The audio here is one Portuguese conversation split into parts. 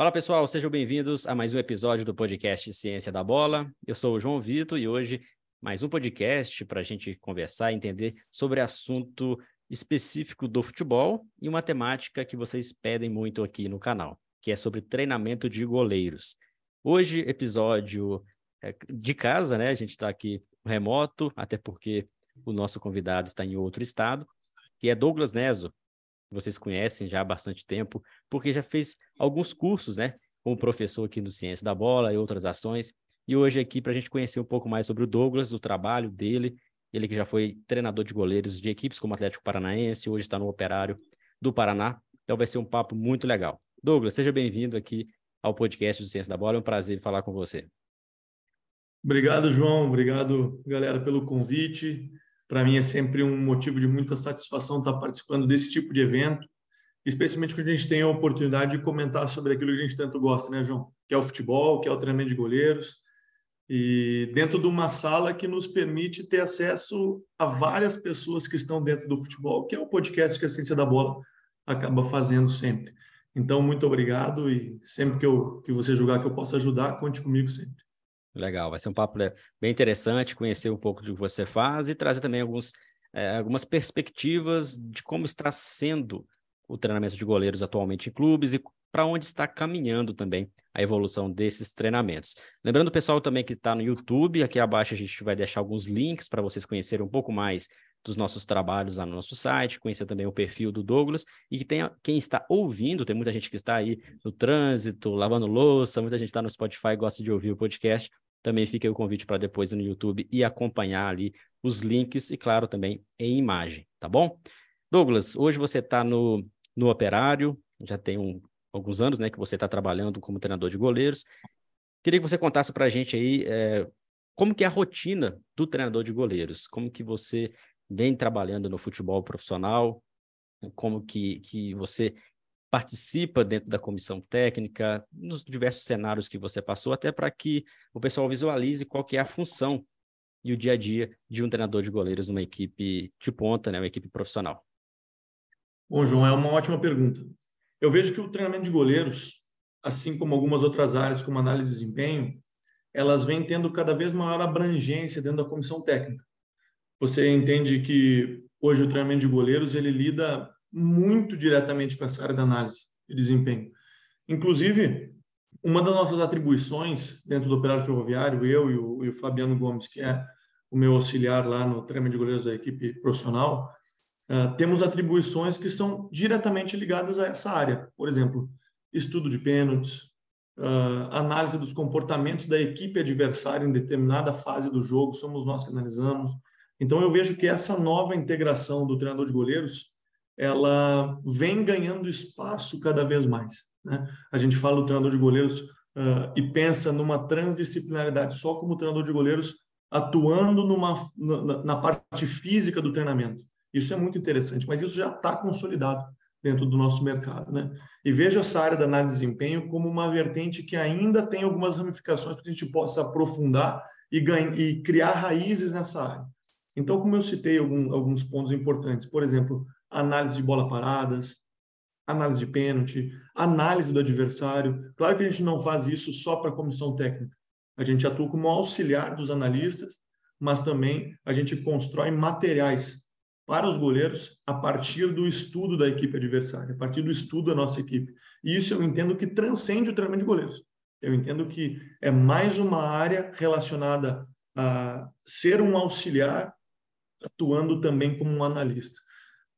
Fala pessoal, sejam bem-vindos a mais um episódio do podcast Ciência da Bola. Eu sou o João Vitor e hoje mais um podcast para a gente conversar e entender sobre assunto específico do futebol e uma temática que vocês pedem muito aqui no canal, que é sobre treinamento de goleiros. Hoje, episódio é, de casa, né? A gente está aqui remoto, até porque o nosso convidado está em outro estado, que é Douglas Neso, vocês conhecem já há bastante tempo, porque já fez alguns cursos, né? Como professor aqui no Ciência da Bola e outras ações. E hoje aqui para a gente conhecer um pouco mais sobre o Douglas, o trabalho dele, ele que já foi treinador de goleiros de equipes como Atlético Paranaense, hoje está no Operário do Paraná. Então vai ser um papo muito legal. Douglas, seja bem-vindo aqui ao podcast do Ciência da Bola. É um prazer falar com você. Obrigado, João. Obrigado, galera, pelo convite. Para mim é sempre um motivo de muita satisfação estar participando desse tipo de evento, especialmente quando a gente tem a oportunidade de comentar sobre aquilo que a gente tanto gosta, né, João? Que é o futebol, que é o treinamento de goleiros. E dentro de uma sala que nos permite ter acesso a várias pessoas que estão dentro do futebol, que é o podcast que a Ciência da Bola acaba fazendo sempre. Então, muito obrigado e sempre que, eu, que você julgar que eu possa ajudar, conte comigo sempre. Legal, vai ser um papo né, bem interessante, conhecer um pouco do que você faz e trazer também alguns, é, algumas perspectivas de como está sendo o treinamento de goleiros atualmente em clubes e para onde está caminhando também a evolução desses treinamentos. Lembrando o pessoal também que está no YouTube, aqui abaixo a gente vai deixar alguns links para vocês conhecerem um pouco mais dos nossos trabalhos lá no nosso site, conhecer também o perfil do Douglas e que tenha, quem está ouvindo, tem muita gente que está aí no trânsito, lavando louça, muita gente está no Spotify gosta de ouvir o podcast. Também fica o convite para depois no YouTube e acompanhar ali os links e, claro, também em imagem, tá bom? Douglas, hoje você está no, no Operário, já tem um, alguns anos né, que você está trabalhando como treinador de goleiros. Queria que você contasse para a gente aí é, como que é a rotina do treinador de goleiros, como que você vem trabalhando no futebol profissional, como que, que você participa dentro da comissão técnica, nos diversos cenários que você passou, até para que o pessoal visualize qual que é a função e o dia a dia de um treinador de goleiros numa equipe de ponta, né, uma equipe profissional. Bom, João, é uma ótima pergunta. Eu vejo que o treinamento de goleiros, assim como algumas outras áreas, como análise de desempenho, elas vêm tendo cada vez maior abrangência dentro da comissão técnica. Você entende que hoje o treinamento de goleiros ele lida muito diretamente com essa área da análise de desempenho. Inclusive, uma das nossas atribuições dentro do operário ferroviário, eu e o, e o Fabiano Gomes, que é o meu auxiliar lá no treinamento de goleiros da equipe profissional, uh, temos atribuições que são diretamente ligadas a essa área. Por exemplo, estudo de pênaltis, uh, análise dos comportamentos da equipe adversária em determinada fase do jogo, somos nós que analisamos. Então, eu vejo que essa nova integração do treinador de goleiros ela vem ganhando espaço cada vez mais. Né? A gente fala do treinador de goleiros uh, e pensa numa transdisciplinaridade só como treinador de goleiros atuando numa, na, na parte física do treinamento. Isso é muito interessante, mas isso já está consolidado dentro do nosso mercado. Né? E vejo essa área da análise de desempenho como uma vertente que ainda tem algumas ramificações para que a gente possa aprofundar e, ganhar, e criar raízes nessa área. Então, como eu citei algum, alguns pontos importantes, por exemplo, análise de bola paradas, análise de pênalti, análise do adversário. Claro que a gente não faz isso só para a comissão técnica. A gente atua como auxiliar dos analistas, mas também a gente constrói materiais para os goleiros a partir do estudo da equipe adversária, a partir do estudo da nossa equipe. E isso eu entendo que transcende o treinamento de goleiros. Eu entendo que é mais uma área relacionada a ser um auxiliar atuando também como um analista.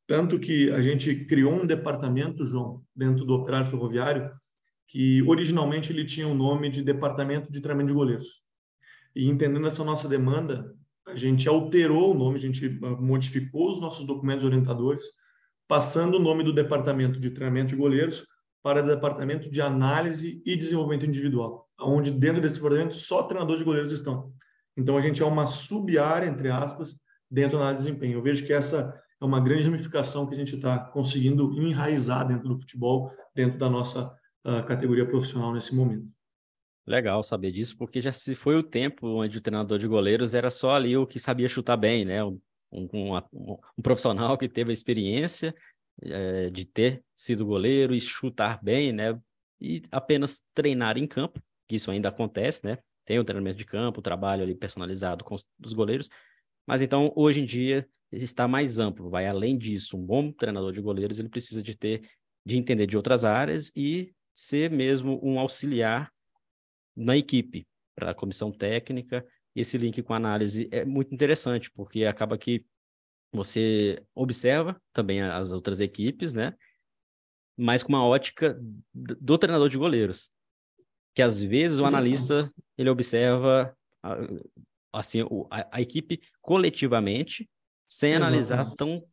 Tanto que a gente criou um departamento, João, dentro do operário ferroviário, que originalmente ele tinha o nome de Departamento de Treinamento de Goleiros. E entendendo essa nossa demanda, a gente alterou o nome, a gente ah, modificou os nossos documentos orientadores, passando o nome do Departamento de Treinamento de Goleiros para Departamento de Análise e Desenvolvimento Individual, onde dentro desse departamento só treinadores de goleiros estão. Então a gente é uma sub-área, entre aspas, dentro da de desempenho. Eu vejo que essa é uma grande ramificação que a gente está conseguindo enraizar dentro do futebol, dentro da nossa uh, categoria profissional nesse momento. Legal saber disso, porque já se foi o tempo onde o treinador de goleiros era só ali o que sabia chutar bem, né? Um, um, um, um profissional que teve a experiência é, de ter sido goleiro e chutar bem, né? e apenas treinar em campo, que isso ainda acontece, né? Tem o treinamento de campo, o trabalho ali personalizado com os goleiros, mas então hoje em dia está mais amplo, vai além disso. Um bom treinador de goleiros ele precisa de ter, de entender de outras áreas e ser mesmo um auxiliar na equipe para a comissão técnica. Esse link com análise é muito interessante porque acaba que você observa também as outras equipes, né? Mas com uma ótica do treinador de goleiros. Que às vezes o analista ele observa assim a, a equipe coletivamente sem analisar tão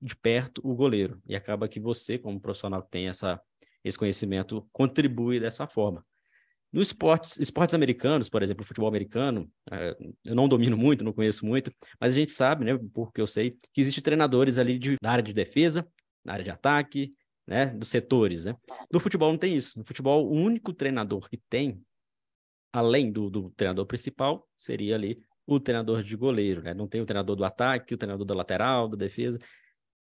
de perto o goleiro. E acaba que você, como profissional que tem essa, esse conhecimento, contribui dessa forma. No esportes, esportes americanos, por exemplo, futebol americano, é, eu não domino muito, não conheço muito, mas a gente sabe, né, porque eu sei, que existem treinadores ali de, na área de defesa, na área de ataque, né, dos setores, né? No futebol não tem isso. No futebol, o único treinador que tem, além do, do treinador principal, seria ali o treinador de goleiro, né? Não tem o treinador do ataque, o treinador da lateral, da defesa.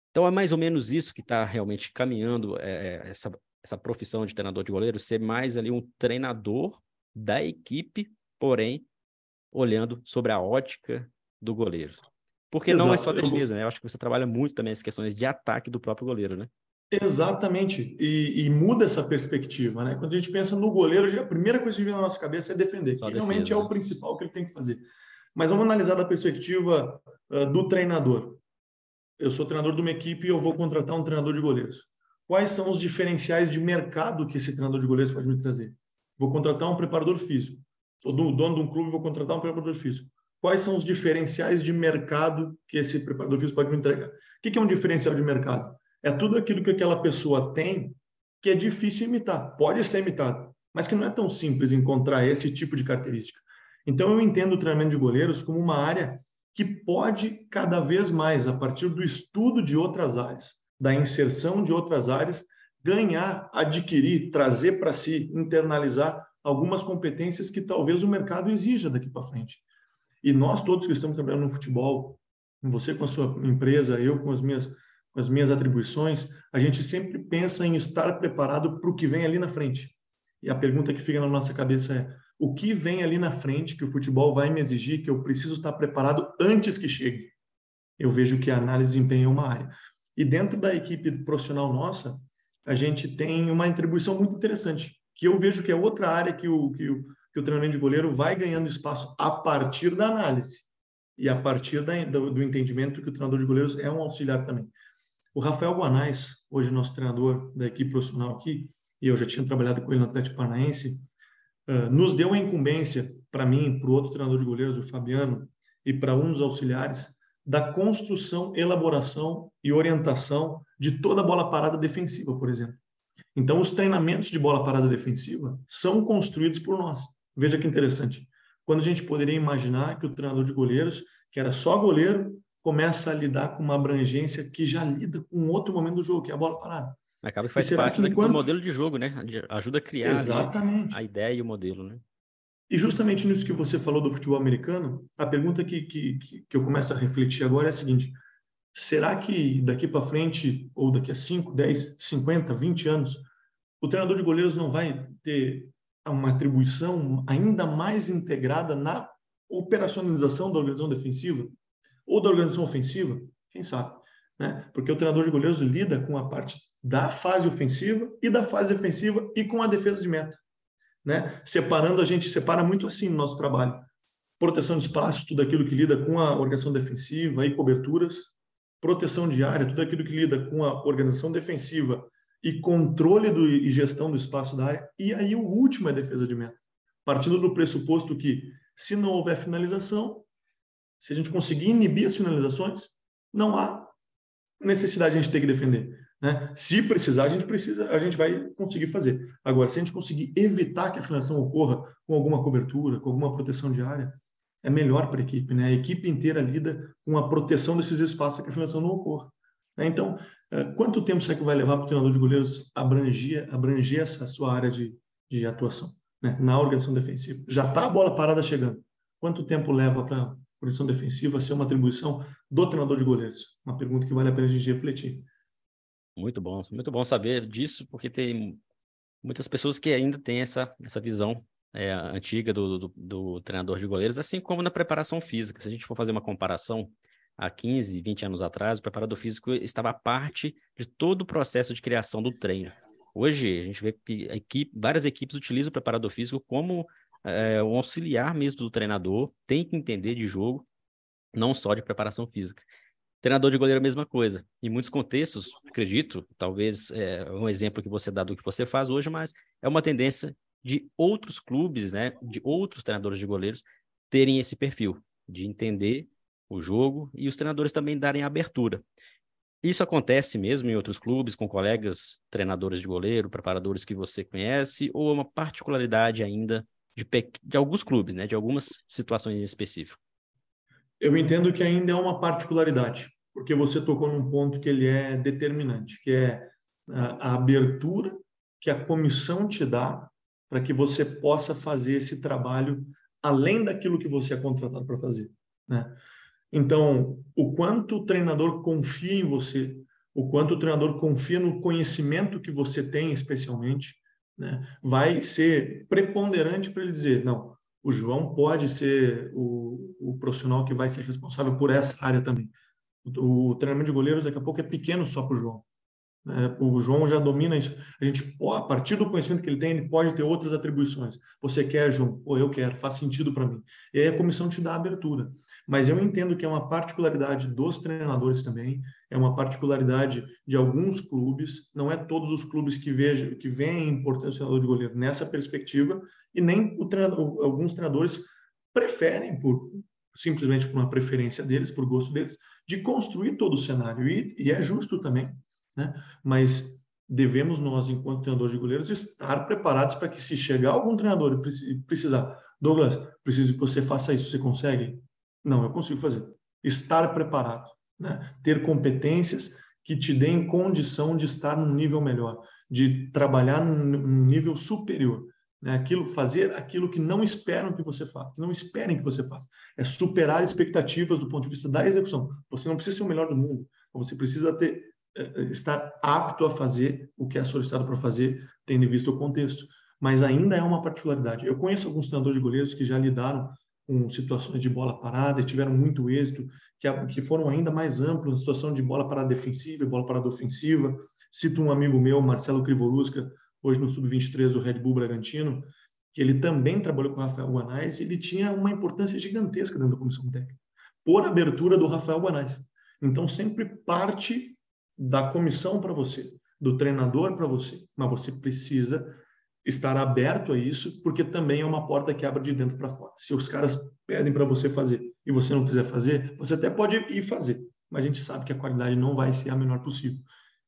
Então é mais ou menos isso que está realmente caminhando é, é, essa, essa profissão de treinador de goleiro, ser mais ali um treinador da equipe, porém olhando sobre a ótica do goleiro. Porque Exato. não é só defesa, né? Eu acho que você trabalha muito também as questões de ataque do próprio goleiro, né? Exatamente, e, e, muda essa perspectiva, né? Quando a gente pensa no goleiro, a primeira coisa que vem na nossa cabeça é defender, Só que defesa, realmente é o né? principal que ele tem que fazer. Mas vamos analisar da perspectiva uh, do treinador. Eu sou treinador de uma equipe e eu vou contratar um treinador de goleiros. Quais são os diferenciais de mercado que esse treinador de goleiros pode me trazer? Vou contratar um preparador físico. Sou dono de um clube, vou contratar um preparador físico. Quais são os diferenciais de mercado que esse preparador físico pode me entregar? O que é um diferencial de mercado? É tudo aquilo que aquela pessoa tem que é difícil imitar. Pode ser imitado, mas que não é tão simples encontrar esse tipo de característica. Então, eu entendo o treinamento de goleiros como uma área que pode cada vez mais, a partir do estudo de outras áreas, da inserção de outras áreas, ganhar, adquirir, trazer para si, internalizar algumas competências que talvez o mercado exija daqui para frente. E nós todos que estamos trabalhando no futebol, você com a sua empresa, eu com as minhas com as minhas atribuições, a gente sempre pensa em estar preparado para o que vem ali na frente. E a pergunta que fica na nossa cabeça é: o que vem ali na frente que o futebol vai me exigir que eu preciso estar preparado antes que chegue? Eu vejo que a análise de desempenho é uma área. E dentro da equipe profissional nossa, a gente tem uma atribuição muito interessante, que eu vejo que é outra área que o, que o, que o treinamento de goleiro vai ganhando espaço a partir da análise e a partir da, do, do entendimento que o treinador de goleiros é um auxiliar também. O Rafael Guanais, hoje nosso treinador da equipe profissional aqui, e eu já tinha trabalhado com ele no Atlético Paranaense, uh, nos deu a incumbência, para mim, para o outro treinador de goleiros, o Fabiano, e para um dos auxiliares, da construção, elaboração e orientação de toda a bola parada defensiva, por exemplo. Então, os treinamentos de bola parada defensiva são construídos por nós. Veja que interessante. Quando a gente poderia imaginar que o treinador de goleiros, que era só goleiro, começa a lidar com uma abrangência que já lida com outro momento do jogo, que é a bola parada. Acaba que faz parte que enquanto... do modelo de jogo, né? Ajuda a criar Exatamente. a ideia e o modelo, né? E justamente nisso que você falou do futebol americano, a pergunta que, que, que eu começo a refletir agora é a seguinte: será que daqui para frente, ou daqui a 5, 10, 50, 20 anos, o treinador de goleiros não vai ter uma atribuição ainda mais integrada na operacionalização da organização defensiva? Ou da organização ofensiva, quem sabe, né? Porque o treinador de goleiros lida com a parte da fase ofensiva e da fase defensiva e com a defesa de meta, né? Separando a gente separa muito assim no nosso trabalho. Proteção de espaço, tudo aquilo que lida com a organização defensiva e coberturas, proteção de área, tudo aquilo que lida com a organização defensiva e controle do, e gestão do espaço da área. E aí o último é defesa de meta. Partindo do pressuposto que se não houver finalização, se a gente conseguir inibir as finalizações, não há necessidade de a gente ter que defender. Né? Se precisar, a gente precisa, a gente vai conseguir fazer. Agora, se a gente conseguir evitar que a finalização ocorra com alguma cobertura, com alguma proteção de área, é melhor para a equipe. Né? A equipe inteira lida com a proteção desses espaços para que a finalização não ocorra. Né? Então, eh, quanto tempo será que vai levar para o treinador de goleiros abranger, abranger essa sua área de, de atuação né? na organização defensiva? Já está a bola parada chegando. Quanto tempo leva para posição defensiva ser uma atribuição do treinador de goleiros? Uma pergunta que vale a pena a gente refletir. Muito bom, muito bom saber disso, porque tem muitas pessoas que ainda têm essa, essa visão é, antiga do, do, do, treinador de goleiros, assim como na preparação física. Se a gente for fazer uma comparação, há 15, 20 anos atrás, o preparador físico estava parte de todo o processo de criação do treino. Hoje, a gente vê que equipe, várias equipes utilizam o preparador físico como é, um auxiliar mesmo do treinador, tem que entender de jogo, não só de preparação física. Treinador de goleiro é a mesma coisa. Em muitos contextos, acredito, talvez é um exemplo que você dá do que você faz hoje, mas é uma tendência de outros clubes, né, de outros treinadores de goleiros terem esse perfil de entender o jogo e os treinadores também darem abertura. Isso acontece mesmo em outros clubes, com colegas treinadores de goleiro, preparadores que você conhece, ou é uma particularidade ainda de, de alguns clubes, né, de algumas situações em específico? Eu entendo que ainda é uma particularidade, porque você tocou num ponto que ele é determinante, que é a, a abertura que a comissão te dá para que você possa fazer esse trabalho além daquilo que você é contratado para fazer, né? Então, o quanto o treinador confia em você, o quanto o treinador confia no conhecimento que você tem, especialmente, né, vai ser preponderante para ele dizer: não, o João pode ser o, o profissional que vai ser responsável por essa área também. O, o treinamento de goleiros daqui a pouco é pequeno só para o João. Né? O João já domina isso. A gente, a partir do conhecimento que ele tem, ele pode ter outras atribuições. Você quer, João? Ou eu quero, faz sentido para mim. E aí a comissão te dá abertura. Mas eu entendo que é uma particularidade dos treinadores também, é uma particularidade de alguns clubes, não é todos os clubes que vejam, que veem a importância do treinador de goleiro nessa perspectiva, e nem treinador, alguns treinadores preferem, por simplesmente por uma preferência deles, por gosto deles, de construir todo o cenário. E, e é justo também né? Mas devemos nós, enquanto treinadores de goleiros, estar preparados para que se chegar algum treinador e precisar, Douglas, preciso que você faça isso, você consegue? Não, eu consigo fazer. Estar preparado, né? ter competências que te deem condição de estar num nível melhor, de trabalhar num nível superior. Né? Aquilo, fazer aquilo que não esperam que você faça, que não esperem que você faça. É superar expectativas do ponto de vista da execução. Você não precisa ser o melhor do mundo, você precisa ter estar apto a fazer o que é solicitado para fazer, tendo em vista o contexto. Mas ainda é uma particularidade. Eu conheço alguns treinadores de goleiros que já lidaram com situações de bola parada e tiveram muito êxito, que, que foram ainda mais amplos na situação de bola parada defensiva e bola parada ofensiva. Cito um amigo meu, Marcelo Crivolusca, hoje no Sub-23 do Red Bull Bragantino, que ele também trabalhou com o Rafael Guanais e ele tinha uma importância gigantesca dentro da comissão técnica, por abertura do Rafael Guanais. Então, sempre parte da comissão para você, do treinador para você, mas você precisa estar aberto a isso, porque também é uma porta que abre de dentro para fora. Se os caras pedem para você fazer e você não quiser fazer, você até pode ir fazer, mas a gente sabe que a qualidade não vai ser a menor possível.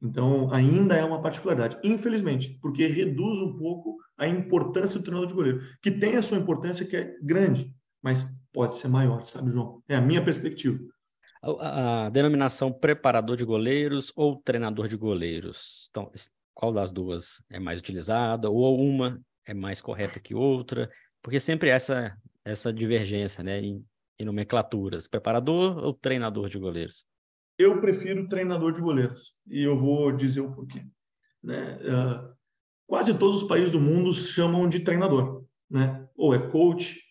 Então, ainda é uma particularidade, infelizmente, porque reduz um pouco a importância do treinador de goleiro, que tem a sua importância que é grande, mas pode ser maior, sabe, João? É a minha perspectiva a, denominação preparador de goleiros ou treinador de goleiros? Então, qual das duas é mais utilizada? Ou uma é mais correta que outra? Porque sempre essa essa divergência, né, em, em nomenclaturas, preparador ou treinador de goleiros? Eu prefiro treinador de goleiros e eu vou dizer o porquê. Né? Uh, quase todos os países do mundo chamam de treinador, né? Ou é coach,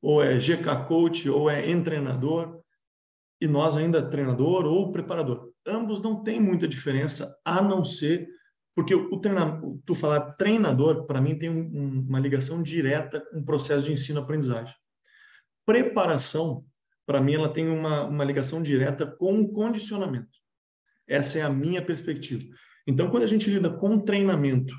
ou é GK coach, ou é treinador e nós ainda treinador ou preparador. Ambos não têm muita diferença, a não ser porque o treinador, tu falar treinador, para mim tem um, uma ligação direta com o processo de ensino-aprendizagem. Preparação, para mim, ela tem uma, uma ligação direta com o condicionamento. Essa é a minha perspectiva. Então, quando a gente lida com treinamento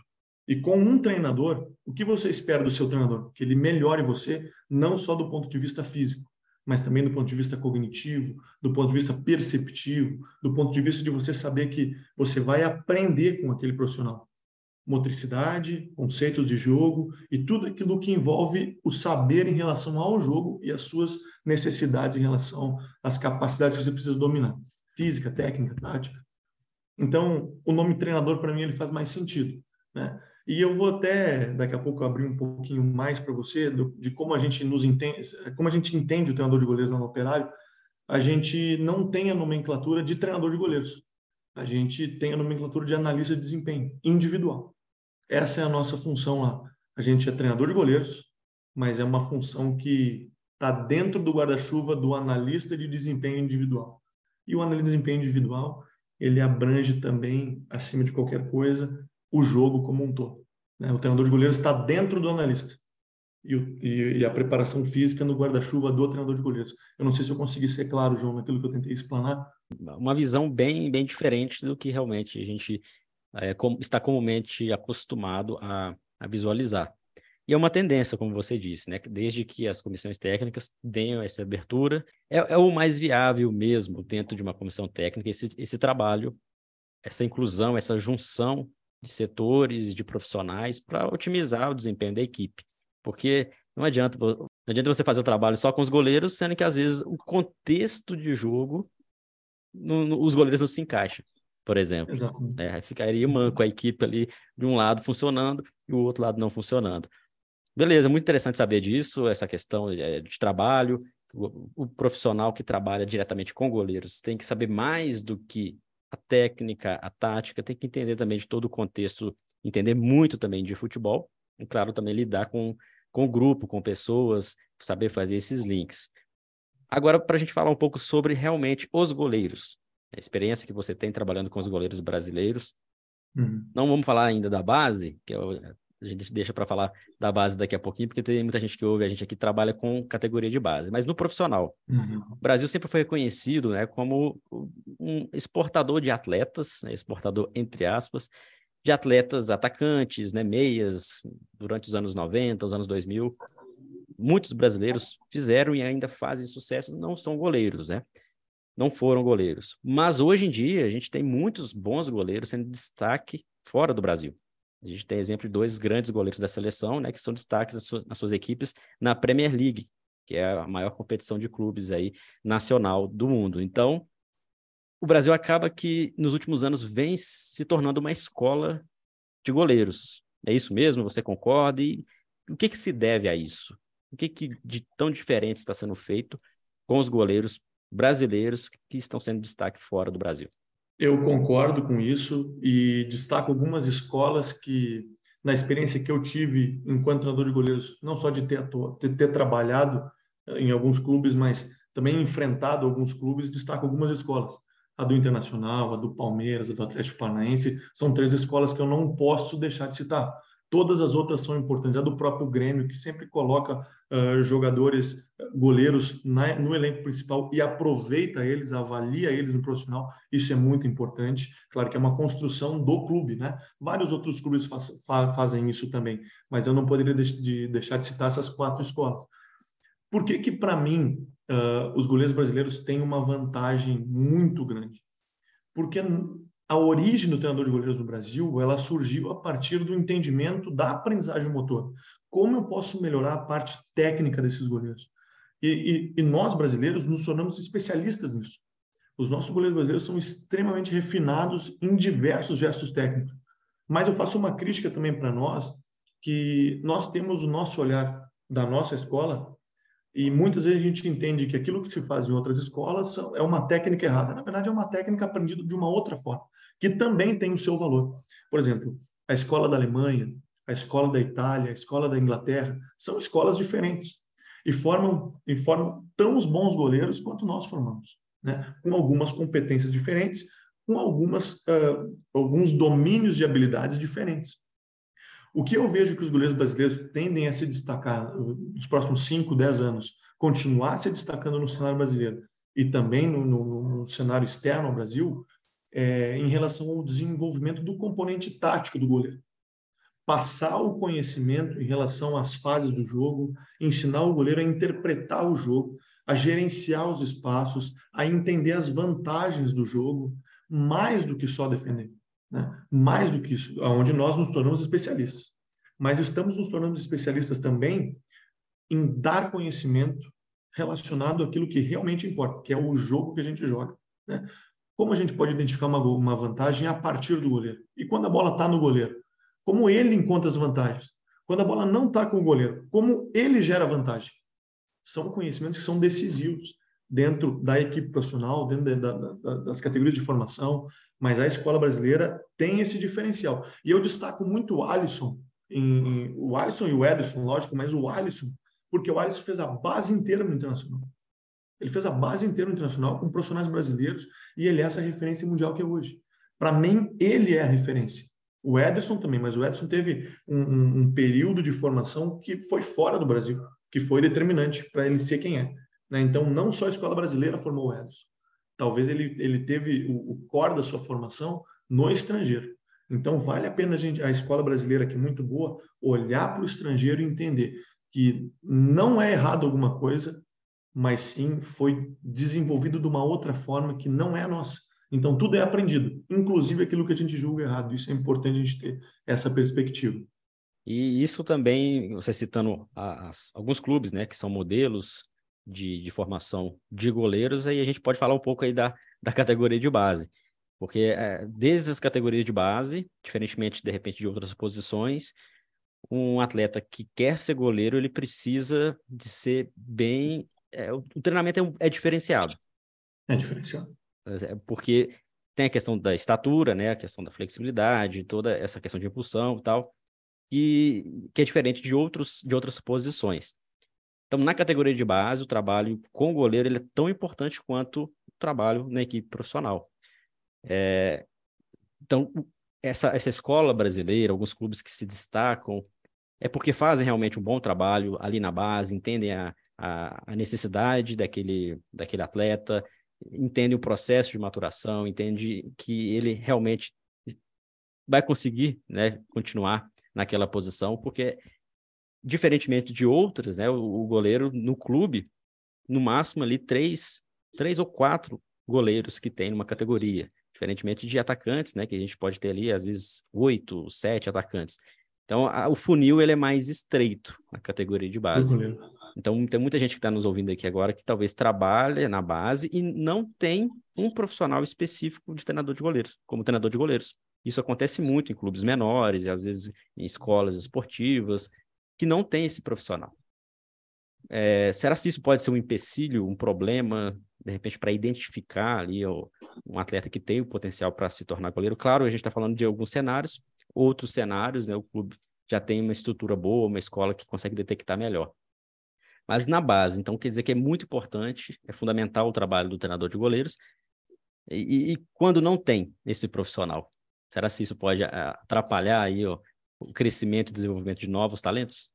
e com um treinador, o que você espera do seu treinador? Que ele melhore você, não só do ponto de vista físico, mas também do ponto de vista cognitivo, do ponto de vista perceptivo, do ponto de vista de você saber que você vai aprender com aquele profissional. Motricidade, conceitos de jogo e tudo aquilo que envolve o saber em relação ao jogo e as suas necessidades em relação às capacidades que você precisa dominar. Física, técnica, tática. Então, o nome treinador, para mim, ele faz mais sentido. Né? E eu vou até daqui a pouco abrir um pouquinho mais para você do, de como a gente nos entende, como a gente entende o treinador de goleiros lá no Operário. A gente não tem a nomenclatura de treinador de goleiros. A gente tem a nomenclatura de analista de desempenho individual. Essa é a nossa função lá. A gente é treinador de goleiros, mas é uma função que está dentro do guarda-chuva do analista de desempenho individual. E o analista de desempenho individual, ele abrange também, acima de qualquer coisa, o jogo como um todo. Né? O treinador de goleiros está dentro do analista. E, o, e, e, a preparação física no guarda-chuva do treinador de goleiros. Eu não sei se eu consegui ser claro, João, naquilo que eu tentei explanar. Uma visão bem, bem diferente do que realmente a gente é, com, está comumente acostumado a, a visualizar. E é uma tendência, como você disse, né? Desde que as comissões técnicas tenham essa abertura, é, é o mais viável mesmo dentro de uma comissão técnica esse, esse trabalho, essa inclusão, essa junção de setores de profissionais para otimizar o desempenho da equipe. Porque não adianta, não adianta você fazer o trabalho só com os goleiros, sendo que às vezes o contexto de jogo, no, no, os goleiros não se encaixam, por exemplo. Exatamente. É, ficaria manco a equipe ali de um lado funcionando e o outro lado não funcionando. Beleza, muito interessante saber disso, essa questão de, de trabalho. O, o, profissional que trabalha diretamente com goleiros tem que saber mais do que a técnica, a tática, tem que entender também de todo o contexto, entender muito também de futebol, e claro, também lidar com, com o grupo, com pessoas, saber fazer esses links. Agora, para a gente falar um pouco sobre realmente os goleiros, a experiência que você tem trabalhando com os goleiros brasileiros. Uhum. Não vamos falar ainda da base, que é a gente deixa para falar da base daqui a pouquinho, porque tem muita gente que ouve a gente aqui trabalha com categoria de base. Mas no profissional, uhum. o Brasil sempre foi reconhecido né, como um exportador de atletas, né, exportador entre aspas, de atletas atacantes, né, meias, durante os anos 90, os anos 2000. Muitos brasileiros fizeram e ainda fazem sucesso, não são goleiros, né? Não foram goleiros. Mas hoje em dia, a gente tem muitos bons goleiros sendo destaque fora do Brasil. A gente tem exemplo de dois grandes goleiros da seleção, né, que são destaques nas suas, nas suas equipes na Premier League, que é a maior competição de clubes aí nacional do mundo. Então, o Brasil acaba que nos últimos anos vem se tornando uma escola de goleiros. É isso mesmo? Você concorda? E o que, que se deve a isso? O que, que de tão diferente está sendo feito com os goleiros brasileiros que estão sendo destaque fora do Brasil? Eu concordo com isso e destaco algumas escolas que, na experiência que eu tive enquanto treinador de goleiros, não só de ter, ter, ter trabalhado eh, em alguns clubes, mas também enfrentado alguns clubes, destaco algumas escolas. A do Internacional, a do Palmeiras, a do Atlético Paranaense, são três escolas que eu não posso deixar de citar. Todas as outras são importantes. A do próprio Grêmio, que sempre coloca uh, jogadores, goleiros na, no elenco principal e aproveita eles, avalia eles no profissional. Isso é muito importante. Claro que é uma construção do clube, né? Vários outros clubes faz, fa, fazem isso também, mas eu não poderia de, de deixar de citar essas quatro escolas. Por que que, para mim, uh, os goleiros brasileiros têm uma vantagem muito grande? Porque a origem do treinador de goleiros no Brasil, ela surgiu a partir do entendimento da aprendizagem motor. Como eu posso melhorar a parte técnica desses goleiros? E, e, e nós, brasileiros, nos tornamos especialistas nisso. Os nossos goleiros brasileiros são extremamente refinados em diversos gestos técnicos. Mas eu faço uma crítica também para nós, que nós temos o nosso olhar da nossa escola e muitas vezes a gente entende que aquilo que se faz em outras escolas é uma técnica errada. Na verdade, é uma técnica aprendida de uma outra forma, que também tem o seu valor. Por exemplo, a escola da Alemanha, a escola da Itália, a escola da Inglaterra, são escolas diferentes e formam, e formam tão os bons goleiros quanto nós formamos, né? com algumas competências diferentes, com algumas, uh, alguns domínios de habilidades diferentes. O que eu vejo que os goleiros brasileiros tendem a se destacar nos próximos 5, 10 anos, continuar se destacando no cenário brasileiro e também no, no, no cenário externo ao Brasil, é, em relação ao desenvolvimento do componente tático do goleiro. Passar o conhecimento em relação às fases do jogo, ensinar o goleiro a interpretar o jogo, a gerenciar os espaços, a entender as vantagens do jogo, mais do que só defender. Né? Mais do que isso, onde nós nos tornamos especialistas. Mas estamos nos tornando especialistas também em dar conhecimento relacionado àquilo que realmente importa, que é o jogo que a gente joga. Né? Como a gente pode identificar uma, uma vantagem a partir do goleiro? E quando a bola está no goleiro? Como ele encontra as vantagens? Quando a bola não está com o goleiro, como ele gera vantagem? São conhecimentos que são decisivos dentro da equipe profissional, dentro da, da, das categorias de formação, mas a escola brasileira tem esse diferencial. E eu destaco muito o Alisson, em, o Alisson e o Ederson, lógico, mas o Alisson, porque o Alisson fez a base inteira no internacional. Ele fez a base inteira no internacional com profissionais brasileiros e ele é essa referência mundial que é hoje. Para mim, ele é a referência. O Ederson também, mas o Ederson teve um, um, um período de formação que foi fora do Brasil, que foi determinante para ele ser quem é. Né? Então, não só a escola brasileira formou o Ederson. Talvez ele, ele teve o, o core da sua formação no estrangeiro. Então, vale a pena a, gente, a escola brasileira, que é muito boa, olhar para o estrangeiro e entender que não é errado alguma coisa, mas sim foi desenvolvido de uma outra forma que não é a nossa. Então, tudo é aprendido, inclusive aquilo que a gente julga errado. Isso é importante a gente ter essa perspectiva. E isso também, você citando as, alguns clubes, né, que são modelos de, de, formação de goleiros, aí a gente pode falar um pouco aí da, da categoria de base. Porque é, desde as categorias de base, diferentemente, de repente, de outras posições, um atleta que quer ser goleiro, ele precisa de ser bem é, o, treinamento é, é, diferenciado. É diferenciado. É, porque tem a questão da estatura, né? A questão da flexibilidade, toda essa questão de impulsão e tal, e, que é diferente de, outros, de outras posições. Então, na categoria de base, o trabalho com o goleiro ele é tão importante quanto o trabalho na equipe profissional. É, então, essa, essa escola brasileira, alguns clubes que se destacam, é porque fazem realmente um bom trabalho ali na base, entendem a, a, a necessidade daquele, daquele atleta, entende o processo de maturação, entende que ele realmente vai conseguir né, continuar naquela posição, porque, diferentemente de outras, né, o, o, goleiro no clube, no máximo ali três, três ou quatro goleiros que tem numa categoria, diferentemente de atacantes, né, que a gente pode ter ali, às vezes, oito, sete atacantes. Então, a, o funil ele é mais estreito na categoria de base. Então, tem muita gente que está nos ouvindo aqui agora que talvez trabalhe na base e não tem um profissional específico de treinador de goleiros, como treinador de goleiros. Isso acontece muito em clubes menores, e às vezes em escolas esportivas, que não tem esse profissional. É, será que isso pode ser um empecilho, um problema, de repente, para identificar ali ó, um atleta que tem o potencial para se tornar goleiro? Claro, a gente está falando de alguns cenários, outros cenários, né, o clube já tem uma estrutura boa, uma escola que consegue detectar melhor mas na base. Então, quer dizer que é muito importante, é fundamental o trabalho do treinador de goleiros. E, e quando não tem esse profissional, será que isso pode ah, atrapalhar aí ó, o crescimento e desenvolvimento de novos talentos?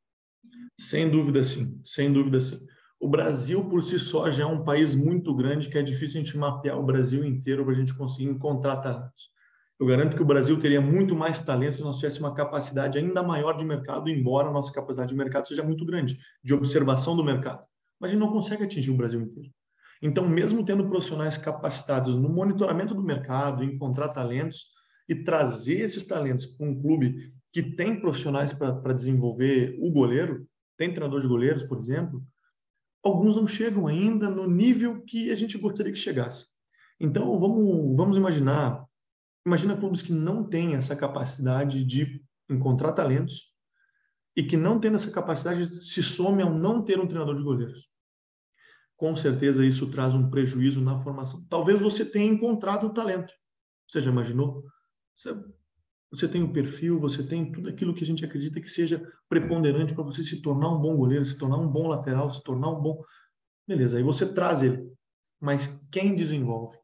Sem dúvida, sim. Sem dúvida, sim. O Brasil, por si só, já é um país muito grande que é difícil a gente mapear o Brasil inteiro para a gente conseguir encontrar talentos. Eu garanto que o Brasil teria muito mais talento se nós tivéssemos uma capacidade ainda maior de mercado, embora a nossa capacidade de mercado seja muito grande, de observação do mercado. Mas a gente não consegue atingir o Brasil inteiro. Então, mesmo tendo profissionais capacitados no monitoramento do mercado, encontrar talentos e trazer esses talentos para um clube que tem profissionais para desenvolver o goleiro, tem treinador de goleiros, por exemplo, alguns não chegam ainda no nível que a gente gostaria que chegasse. Então, vamos, vamos imaginar Imagina clubes que não têm essa capacidade de encontrar talentos e que não tendo essa capacidade se some ao não ter um treinador de goleiros. Com certeza isso traz um prejuízo na formação. Talvez você tenha encontrado o talento. Você já imaginou? Você, você tem o perfil, você tem tudo aquilo que a gente acredita que seja preponderante para você se tornar um bom goleiro, se tornar um bom lateral, se tornar um bom. Beleza, aí você traz ele. Mas quem desenvolve?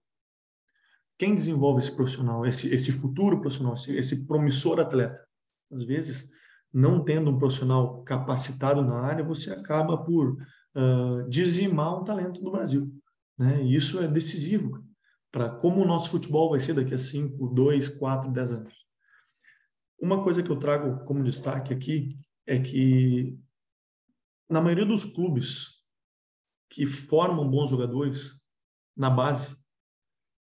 quem desenvolve esse profissional, esse, esse futuro profissional, esse, esse promissor atleta? Às vezes, não tendo um profissional capacitado na área, você acaba por uh, dizimar um talento do Brasil. Né? E isso é decisivo para como o nosso futebol vai ser daqui a 5, 2, 4, 10 anos. Uma coisa que eu trago como destaque aqui é que, na maioria dos clubes que formam bons jogadores na base,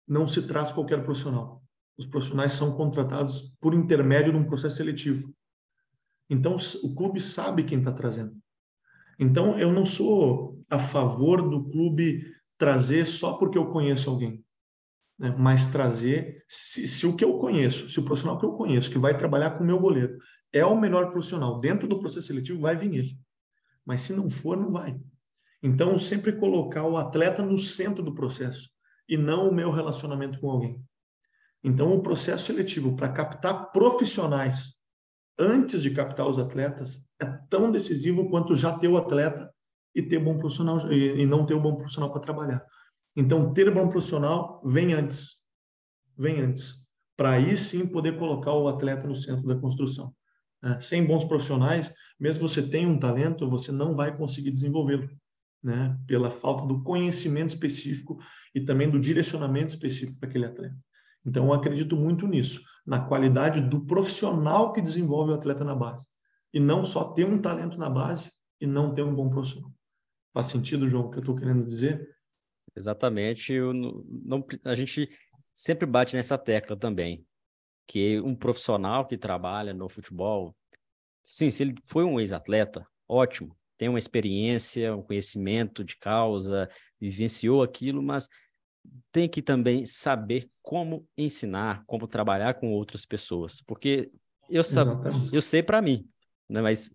não se traz qualquer profissional. Os profissionais são contratados por intermédio de um processo seletivo. Então, o clube sabe quem está trazendo. Então, eu não sou a favor do clube trazer só porque eu conheço alguém, né? mas trazer se, se, o que eu conheço, se o profissional que eu conheço, que vai trabalhar com o meu goleiro, é o melhor profissional dentro do processo seletivo, vai vir ele. Mas se não for, não vai. Então, sempre colocar o atleta no centro do processo e não o meu relacionamento com alguém. Então, o processo seletivo para captar profissionais antes de captar os atletas é tão decisivo quanto já ter o atleta e ter bom profissional e não ter o bom profissional para trabalhar. Então, ter bom profissional vem antes. Vem antes. Para aí sim poder colocar o atleta no centro da construção. É, sem bons profissionais, mesmo que você tenha um talento, você não vai conseguir desenvolvê-lo. Né? Pela falta do conhecimento específico e também do direcionamento específico para aquele atleta. Então, eu acredito muito nisso, na qualidade do profissional que desenvolve o atleta na base. E não só ter um talento na base e não ter um bom profissional. Faz sentido, João, o que eu estou querendo dizer? Exatamente. Eu não, a gente sempre bate nessa tecla também, que um profissional que trabalha no futebol, sim, se ele foi um ex-atleta, ótimo, tem uma experiência, um conhecimento de causa, vivenciou aquilo, mas tem que também saber como ensinar, como trabalhar com outras pessoas, porque eu, sab... eu sei para mim, né? mas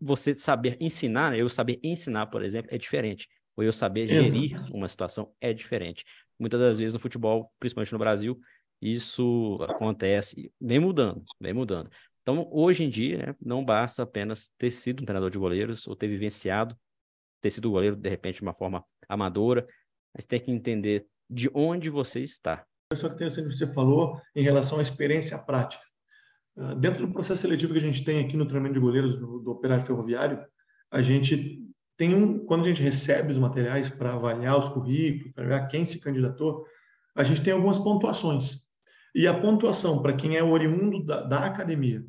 você saber ensinar, eu saber ensinar, por exemplo, é diferente. Ou eu saber gerir Exato. uma situação é diferente. Muitas das vezes no futebol, principalmente no Brasil, isso acontece, vem mudando, vem mudando. Então, hoje em dia, né, não basta apenas ter sido um treinador de goleiros ou ter vivenciado, ter sido goleiro, de repente, de uma forma amadora, mas tem que entender de onde você está. Só que interessante que você falou em relação à experiência prática. Ah, dentro do processo seletivo que a gente tem aqui no treinamento de goleiros do, do operário ferroviário, a gente tem um, quando a gente recebe os materiais para avaliar os currículos, para ver quem se candidatou, a gente tem algumas pontuações. E a pontuação para quem é oriundo da, da academia,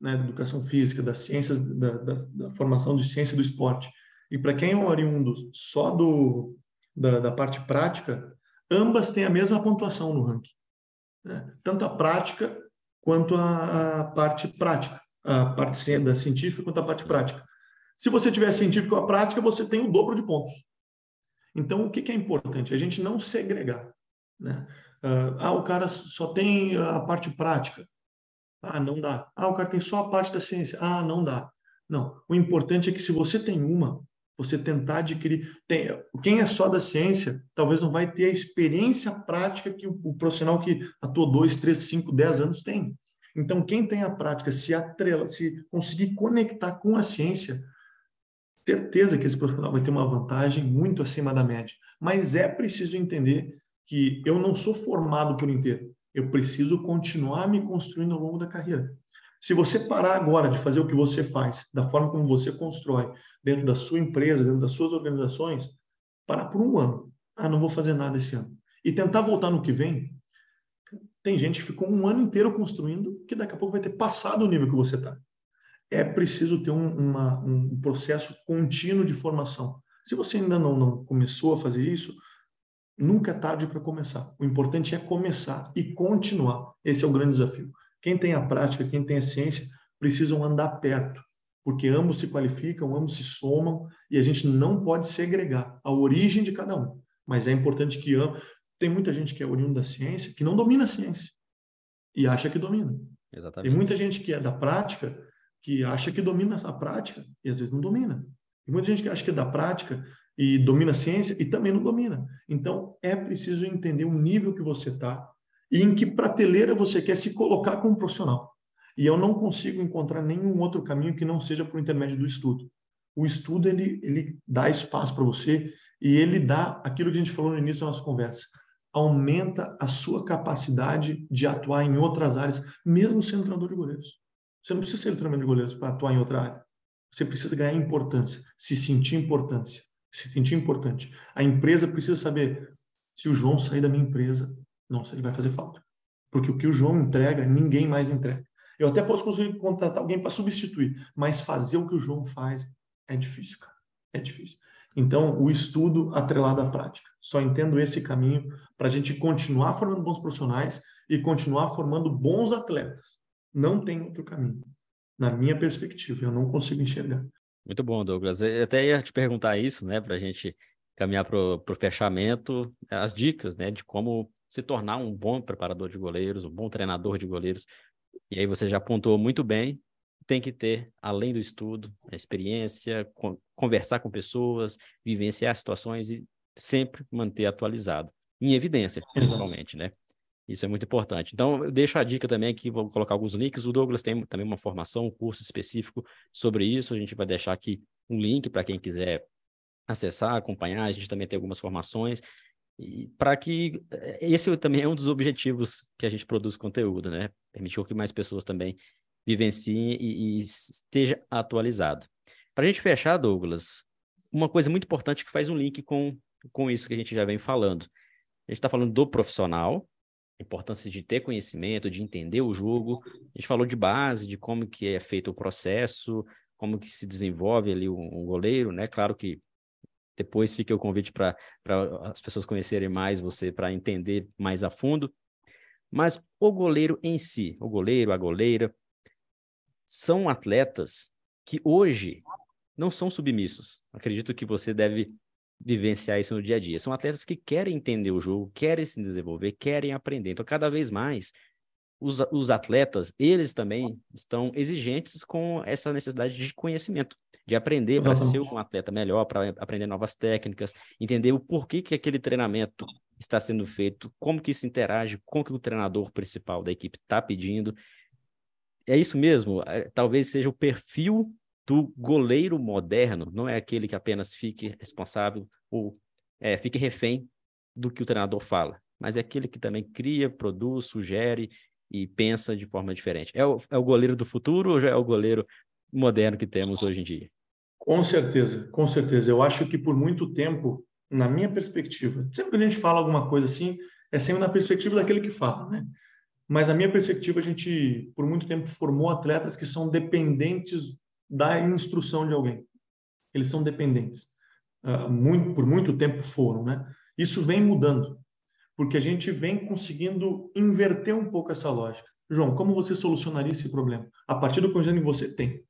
né, da educação física, das ciências, da, da, da, formação de ciência do esporte, e para quem é oriundo só do, da, da parte prática, ambas têm a mesma pontuação no ranking. Né? Tanto a prática quanto a, a, parte prática, a parte da científica quanto a parte prática. Se você tiver científico a prática, você tem o dobro de pontos. Então, o que, é importante? A gente não segregar. Né? Ah, ah, o cara só tem a parte prática. Ah, não dá. Ah, o cara tem só a parte da ciência. Ah, não dá. Não. O importante é que se você tem uma, você tentar adquirir. Tem, quem é só da ciência, talvez não vai ter a experiência prática que o, o profissional que atuou dois, três, cinco, dez anos tem. Então, quem tem a prática, se, atrela, se conseguir conectar com a ciência, certeza que esse profissional vai ter uma vantagem muito acima da média. Mas é preciso entender que eu não sou formado por inteiro. Eu preciso continuar me construindo ao longo da carreira. Se você parar agora de fazer o que você faz, da forma como você constrói, dentro da sua empresa, dentro das suas organizações, parar por um ano. Ah, não vou fazer nada esse ano. E tentar voltar no que vem. Tem gente que ficou um ano inteiro construindo, que daqui a pouco vai ter passado o nível que você está. É preciso ter um, uma, um processo contínuo de formação. Se você ainda não, não começou a fazer isso, nunca é tarde para começar. O importante é começar e continuar. Esse é o grande desafio. Quem tem a prática, quem tem a ciência, precisam andar perto porque ambos se qualificam, ambos se somam e a gente não pode segregar a origem de cada um. Mas é importante que tem muita gente que é oriundo da ciência que não domina a ciência e acha que domina. Exatamente. Tem muita gente que é da prática que acha que domina a prática e às vezes não domina. Tem muita gente que acha que é da prática e domina a ciência e também não domina. Então é preciso entender o nível que você está e em que prateleira você quer se colocar como profissional. E eu não consigo encontrar nenhum outro caminho que não seja por intermédio do estudo. O estudo ele, ele dá espaço para você e ele dá aquilo que a gente falou no início da nossa conversa. Aumenta a sua capacidade de atuar em outras áreas, mesmo sendo treinador de goleiros. Você não precisa ser treinador de goleiros para atuar em outra área. Você precisa ganhar importância, se sentir importância, se sentir importante. A empresa precisa saber se o João sair da minha empresa, nossa, ele vai fazer falta. Porque o que o João entrega, ninguém mais entrega. Eu até posso conseguir contratar alguém para substituir, mas fazer o que o João faz é difícil, cara. É difícil. Então, o estudo atrelado à prática. Só entendo esse caminho para a gente continuar formando bons profissionais e continuar formando bons atletas. Não tem outro caminho. Na minha perspectiva, eu não consigo enxergar. Muito bom, Douglas. Eu até ia te perguntar isso, né, para a gente caminhar para o fechamento, as dicas, né, de como se tornar um bom preparador de goleiros, um bom treinador de goleiros. E aí você já apontou muito bem tem que ter, além do estudo, a experiência, conversar com pessoas, vivenciar situações e sempre manter atualizado. Em evidência, principalmente, né? Isso é muito importante. Então, eu deixo a dica também aqui, vou colocar alguns links. O Douglas tem também uma formação, um curso específico sobre isso. A gente vai deixar aqui um link para quem quiser acessar, acompanhar. A gente também tem algumas formações. Para que eh, esse também é um dos objetivos que a gente produz conteúdo, né? Permitir que mais pessoas também vivenciem e, e esteja atualizado. Para a gente fechar, Douglas, uma coisa muito importante que faz um link com, com isso que a gente já vem falando. A gente está falando do profissional, importância de ter conhecimento, de entender o jogo. A gente falou de base, de como que é feito o processo, como que se desenvolve ali um, goleiro, né? Claro que depois fica o convite para as pessoas conhecerem mais você, para entender mais a fundo. Mas o goleiro em si, o goleiro, a goleira, são atletas que hoje não são submissos. Acredito que você deve vivenciar isso no dia a dia. São atletas que querem entender o jogo, querem se desenvolver, querem aprender. Então, cada vez mais, os, os atletas, eles também estão exigentes com essa necessidade de conhecimento, de aprender para ser um atleta melhor, para aprender novas técnicas, entender o porquê que aquele treinamento está sendo feito, como que isso interage com o que o treinador principal da equipe está pedindo. É isso mesmo? É, talvez seja o perfil do goleiro moderno, não é aquele que apenas fique responsável ou é, fique refém do que o treinador fala, mas é aquele que também cria, produz, sugere e pensa de forma diferente. É o, é o goleiro do futuro ou já é o goleiro moderno que temos hoje em dia? Com certeza, com certeza. Eu acho que por muito tempo, na minha perspectiva, sempre que a gente fala alguma coisa assim, é sempre na perspectiva daquele que fala, né? Mas a minha perspectiva, a gente por muito tempo formou atletas que são dependentes da instrução de alguém. Eles são dependentes. Uh, muito, por muito tempo foram, né? Isso vem mudando, porque a gente vem conseguindo inverter um pouco essa lógica. João, como você solucionaria esse problema? A partir do conhecimento que você tem,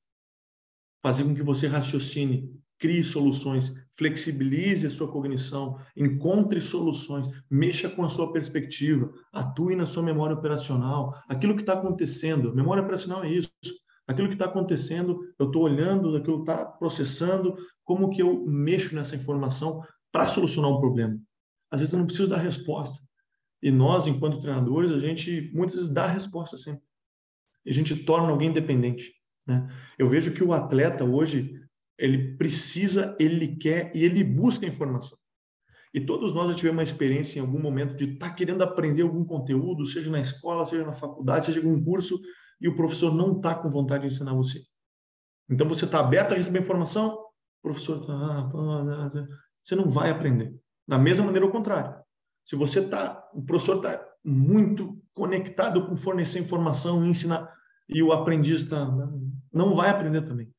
fazer com que você raciocine, crie soluções, flexibilize a sua cognição, encontre soluções, mexa com a sua perspectiva, atue na sua memória operacional, aquilo que está acontecendo. Memória operacional é isso aquilo que está acontecendo, eu estou olhando, aquilo está processando, como que eu mexo nessa informação para solucionar um problema. Às vezes eu não preciso dar resposta. E nós, enquanto treinadores, a gente muitas vezes dá resposta sempre. E a gente torna alguém dependente. Né? Eu vejo que o atleta hoje, ele precisa, ele quer e ele busca informação. E todos nós já tivemos uma experiência em algum momento de estar tá querendo aprender algum conteúdo, seja na escola, seja na faculdade, seja em algum curso, e o professor não está com vontade de ensinar você. Então você está aberto a receber informação, o professor, ah, você não vai aprender. Da mesma maneira, ao contrário. Se você está, o professor está muito conectado com fornecer informação, ensinar, e o aprendiz está, não vai aprender também.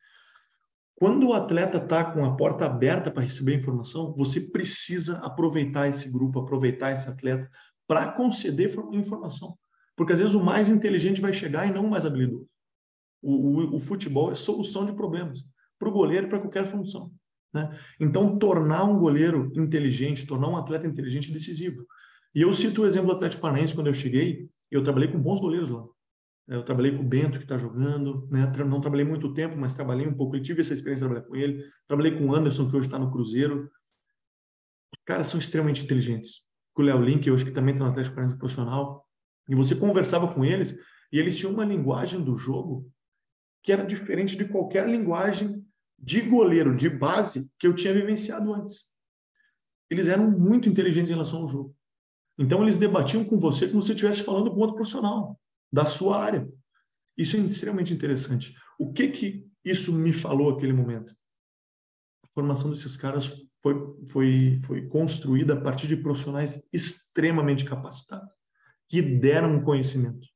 Quando o atleta está com a porta aberta para receber informação, você precisa aproveitar esse grupo, aproveitar esse atleta para conceder informação. Porque às vezes o mais inteligente vai chegar e não o mais habilidoso. O, o, o futebol é solução de problemas para o goleiro e para qualquer função. Né? Então, tornar um goleiro inteligente, tornar um atleta inteligente é decisivo. E eu cito o exemplo do Atlético Paranaense, quando eu cheguei, eu trabalhei com bons goleiros lá. Eu trabalhei com o Bento, que está jogando, né? não trabalhei muito tempo, mas trabalhei um pouco, eu tive essa experiência de trabalhar com ele. Trabalhei com o Anderson, que hoje está no Cruzeiro. Os caras são extremamente inteligentes. Com o Léo Link, hoje que também está no Atlético Paranaense profissional. E você conversava com eles e eles tinham uma linguagem do jogo que era diferente de qualquer linguagem de goleiro, de base, que eu tinha vivenciado antes. Eles eram muito inteligentes em relação ao jogo. Então, eles debatiam com você como se estivesse falando com outro profissional da sua área. Isso é extremamente interessante. O que que isso me falou naquele momento? A formação desses caras foi, foi, foi construída a partir de profissionais extremamente capacitados que deram o conhecimento.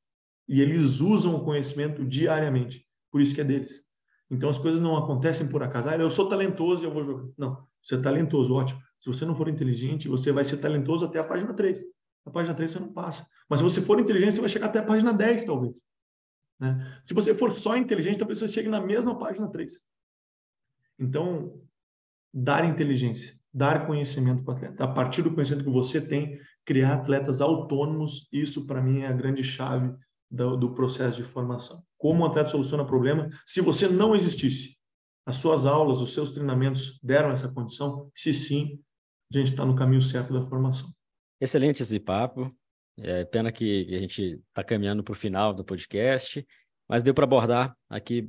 E eles usam o conhecimento diariamente. Por isso que é deles. Então as coisas não acontecem por acaso. Ah, eu sou talentoso e eu vou jogar. Não, você é talentoso, ótimo. Se você não for inteligente, você vai ser talentoso até a página 3. A página 3 você não passa. Mas se você for inteligente, você vai chegar até a página 10, talvez. Né? Se você for só inteligente, talvez você chegue na mesma página 3. Então, dar inteligência, dar conhecimento para o atleta. A partir do conhecimento que você tem, criar atletas autônomos, isso para mim é a grande chave do, do processo de formação. como o atleta soluciona problema. Se você não existisse, as suas aulas, os seus treinamentos deram essa condição? Se sim, a gente está no caminho certo da formação. Excelente esse papo. É pena que a gente está caminhando para o final do podcast, mas deu para abordar aqui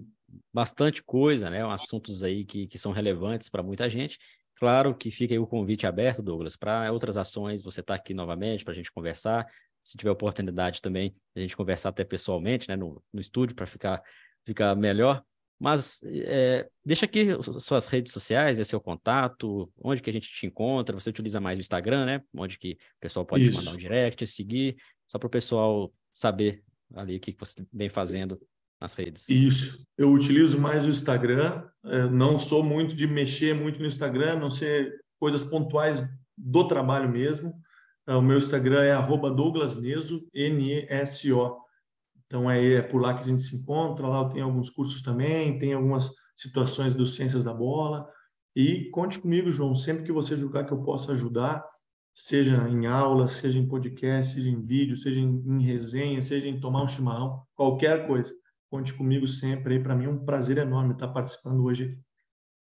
bastante coisa, né? Assuntos aí que, que são relevantes para muita gente. Claro que fica aí o convite aberto, Douglas, para outras ações, você está aqui novamente para a gente conversar. Se tiver oportunidade também, a gente conversar até pessoalmente, né, no, no estúdio, para ficar, ficar melhor. Mas é, deixa aqui suas redes sociais, é seu contato, onde que a gente te encontra. Você utiliza mais o Instagram, né? Onde que o pessoal pode Isso. mandar um direct, seguir, só para o pessoal saber ali o que você vem fazendo nas redes. Isso. Eu utilizo mais o Instagram. É, não sou muito de mexer muito no Instagram, não ser coisas pontuais do trabalho mesmo. É, o meu Instagram é @douglasneso, N-E-S-O. Então é, por lá que a gente se encontra. Lá tenho alguns cursos também, tem algumas situações dos Ciências da Bola. E conte comigo, João, sempre que você julgar que eu possa ajudar, seja em aula, seja em podcast, seja em vídeo, seja em, em resenha, seja em tomar um chimarrão, qualquer coisa. Conte comigo sempre aí. Para mim é um prazer enorme estar participando hoje aqui.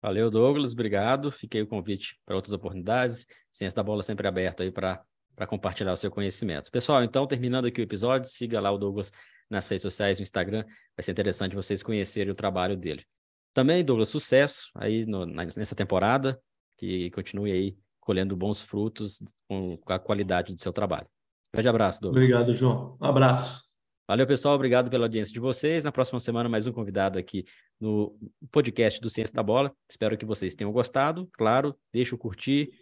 Valeu, Douglas. Obrigado. Fiquei o convite para outras oportunidades. Ciência da Bola sempre aberto aí para compartilhar o seu conhecimento. Pessoal, então, terminando aqui o episódio, siga lá o Douglas nas redes sociais, no Instagram. Vai ser interessante vocês conhecerem o trabalho dele. Também, Douglas, sucesso aí no, nessa temporada, que continue aí colhendo bons frutos com a qualidade do seu trabalho. Grande abraço, Douglas. Obrigado, João. Um abraço. Valeu, pessoal. Obrigado pela audiência de vocês. Na próxima semana, mais um convidado aqui no podcast do Ciência da Bola. Espero que vocês tenham gostado. Claro, deixa o curtir,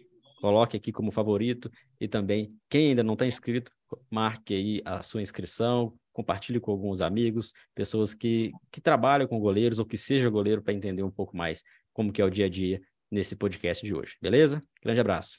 coloque aqui como favorito e também, quem ainda não está inscrito, marque aí a sua inscrição, compartilhe com alguns amigos, pessoas que, que trabalham com goleiros ou que seja goleiro para entender um pouco mais como que é o dia a dia nesse podcast de hoje, beleza? Grande abraço.